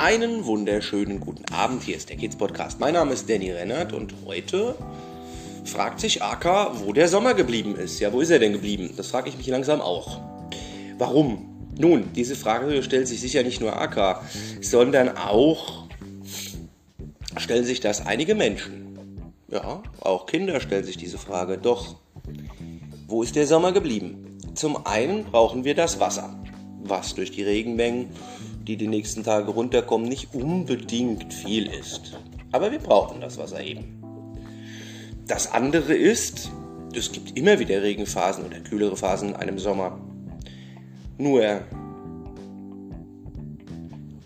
Einen wunderschönen guten Abend. Hier ist der Kids Podcast. Mein Name ist Danny Rennert und heute fragt sich Aka, wo der Sommer geblieben ist. Ja, wo ist er denn geblieben? Das frage ich mich langsam auch. Warum? Nun, diese Frage stellt sich sicher nicht nur Aka, sondern auch stellen sich das einige Menschen. Ja, auch Kinder stellen sich diese Frage. Doch, wo ist der Sommer geblieben? Zum einen brauchen wir das Wasser, was durch die Regenmengen die die nächsten Tage runterkommen, nicht unbedingt viel ist. Aber wir brauchen das Wasser eben. Das andere ist, es gibt immer wieder Regenphasen oder kühlere Phasen in einem Sommer. Nur,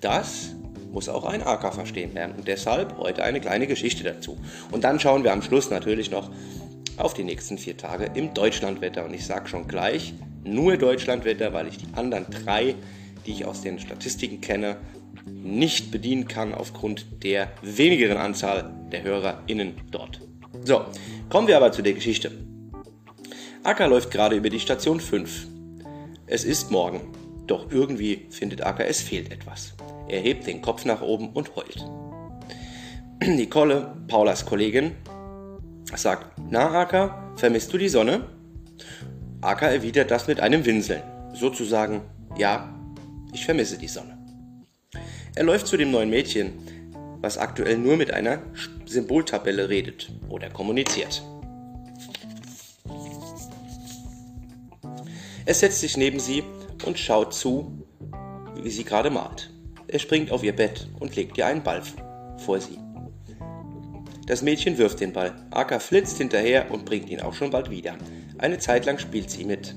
das muss auch ein AK verstehen lernen. Und deshalb heute eine kleine Geschichte dazu. Und dann schauen wir am Schluss natürlich noch auf die nächsten vier Tage im Deutschlandwetter. Und ich sage schon gleich, nur Deutschlandwetter, weil ich die anderen drei die ich aus den Statistiken kenne, nicht bedienen kann aufgrund der wenigeren Anzahl der HörerInnen dort. So, kommen wir aber zu der Geschichte. Acker läuft gerade über die Station 5. Es ist morgen, doch irgendwie findet Acker, es fehlt etwas. Er hebt den Kopf nach oben und heult. Nicole, Paulas Kollegin, sagt, na Acker, vermisst du die Sonne? Acker erwidert das mit einem Winseln. Sozusagen, ja, ich vermisse die Sonne. Er läuft zu dem neuen Mädchen, was aktuell nur mit einer Symboltabelle redet oder kommuniziert. Er setzt sich neben sie und schaut zu, wie sie gerade malt. Er springt auf ihr Bett und legt ihr einen Ball vor sie. Das Mädchen wirft den Ball. Aka flitzt hinterher und bringt ihn auch schon bald wieder. Eine Zeit lang spielt sie mit.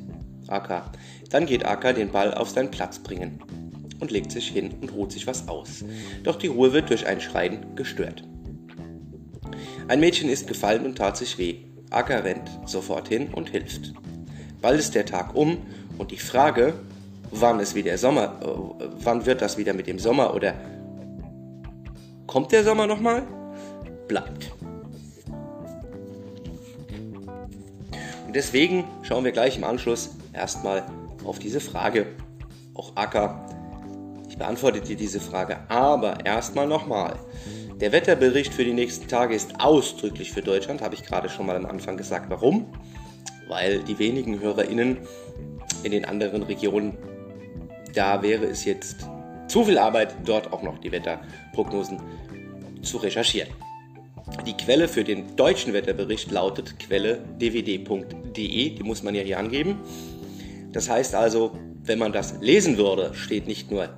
Aka. Dann geht Aka den Ball auf seinen Platz bringen und legt sich hin und ruht sich was aus. Doch die Ruhe wird durch ein Schreien gestört. Ein Mädchen ist gefallen und tat sich weh. Aka rennt sofort hin und hilft. Bald ist der Tag um und die Frage, wann es wieder Sommer, äh, wann wird das wieder mit dem Sommer oder kommt der Sommer nochmal, bleibt. Und deswegen schauen wir gleich im Anschluss erstmal auf diese Frage. Auch Acker ich beantworte dir diese Frage, aber erstmal nochmal. Der Wetterbericht für die nächsten Tage ist ausdrücklich für Deutschland, habe ich gerade schon mal am Anfang gesagt. Warum? Weil die wenigen HörerInnen in den anderen Regionen, da wäre es jetzt zu viel Arbeit, dort auch noch die Wetterprognosen zu recherchieren. Die Quelle für den deutschen Wetterbericht lautet quelle dvd.de, die muss man ja hier angeben. Das heißt also, wenn man das lesen würde, steht nicht nur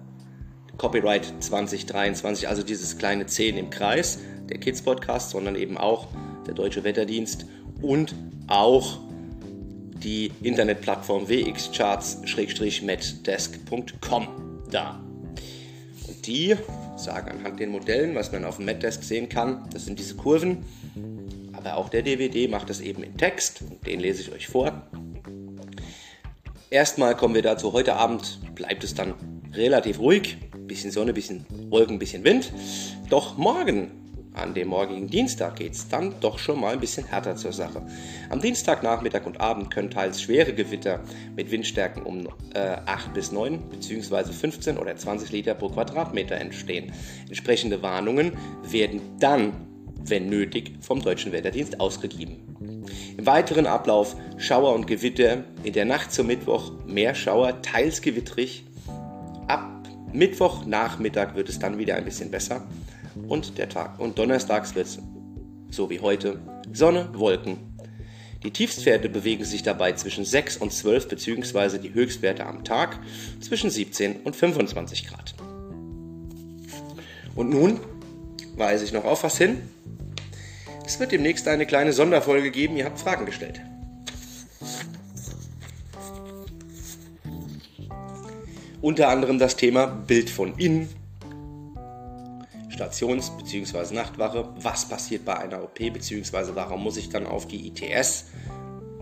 Copyright 2023, also dieses kleine 10 im Kreis, der Kids Podcast, sondern eben auch der Deutsche Wetterdienst und auch die Internetplattform wxcharts-metdesk.com da. Und die sagen anhand den Modellen, was man auf dem Metdesk sehen kann, das sind diese Kurven, aber auch der DVD macht das eben in Text, den lese ich euch vor. Erstmal kommen wir dazu, heute Abend bleibt es dann relativ ruhig, bisschen Sonne, bisschen Wolken, bisschen Wind. Doch morgen, an dem morgigen Dienstag, geht es dann doch schon mal ein bisschen härter zur Sache. Am Dienstagnachmittag und Abend können teils schwere Gewitter mit Windstärken um äh, 8 bis 9 bzw. 15 oder 20 Liter pro Quadratmeter entstehen. Entsprechende Warnungen werden dann, wenn nötig, vom Deutschen Wetterdienst ausgegeben. Im weiteren Ablauf Schauer und Gewitter in der Nacht zum Mittwoch mehr Schauer, teils gewittrig, Mittwochnachmittag wird es dann wieder ein bisschen besser und der Tag und donnerstags wird es so wie heute Sonne, Wolken. Die Tiefstwerte bewegen sich dabei zwischen 6 und 12 bzw. die Höchstwerte am Tag zwischen 17 und 25 Grad. Und nun weise ich noch auf was hin. Es wird demnächst eine kleine Sonderfolge geben. Ihr habt Fragen gestellt. Unter anderem das Thema Bild von innen, Stations- bzw. Nachtwache, was passiert bei einer OP bzw. warum muss ich dann auf die ITS,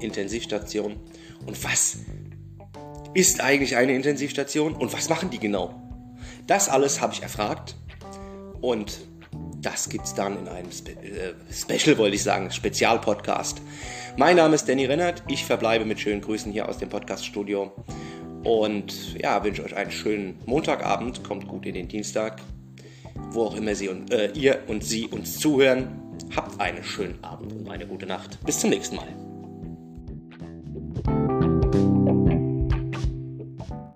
Intensivstation und was ist eigentlich eine Intensivstation und was machen die genau? Das alles habe ich erfragt und das gibt es dann in einem Spe äh, Special, wollte ich sagen, Spezialpodcast. Mein Name ist Danny Rennert, ich verbleibe mit schönen Grüßen hier aus dem Podcaststudio und ja, wünsche euch einen schönen Montagabend, kommt gut in den Dienstag. wo auch immer Sie und, äh, ihr und Sie uns zuhören. Habt einen schönen Abend und eine gute Nacht. Bis zum nächsten Mal.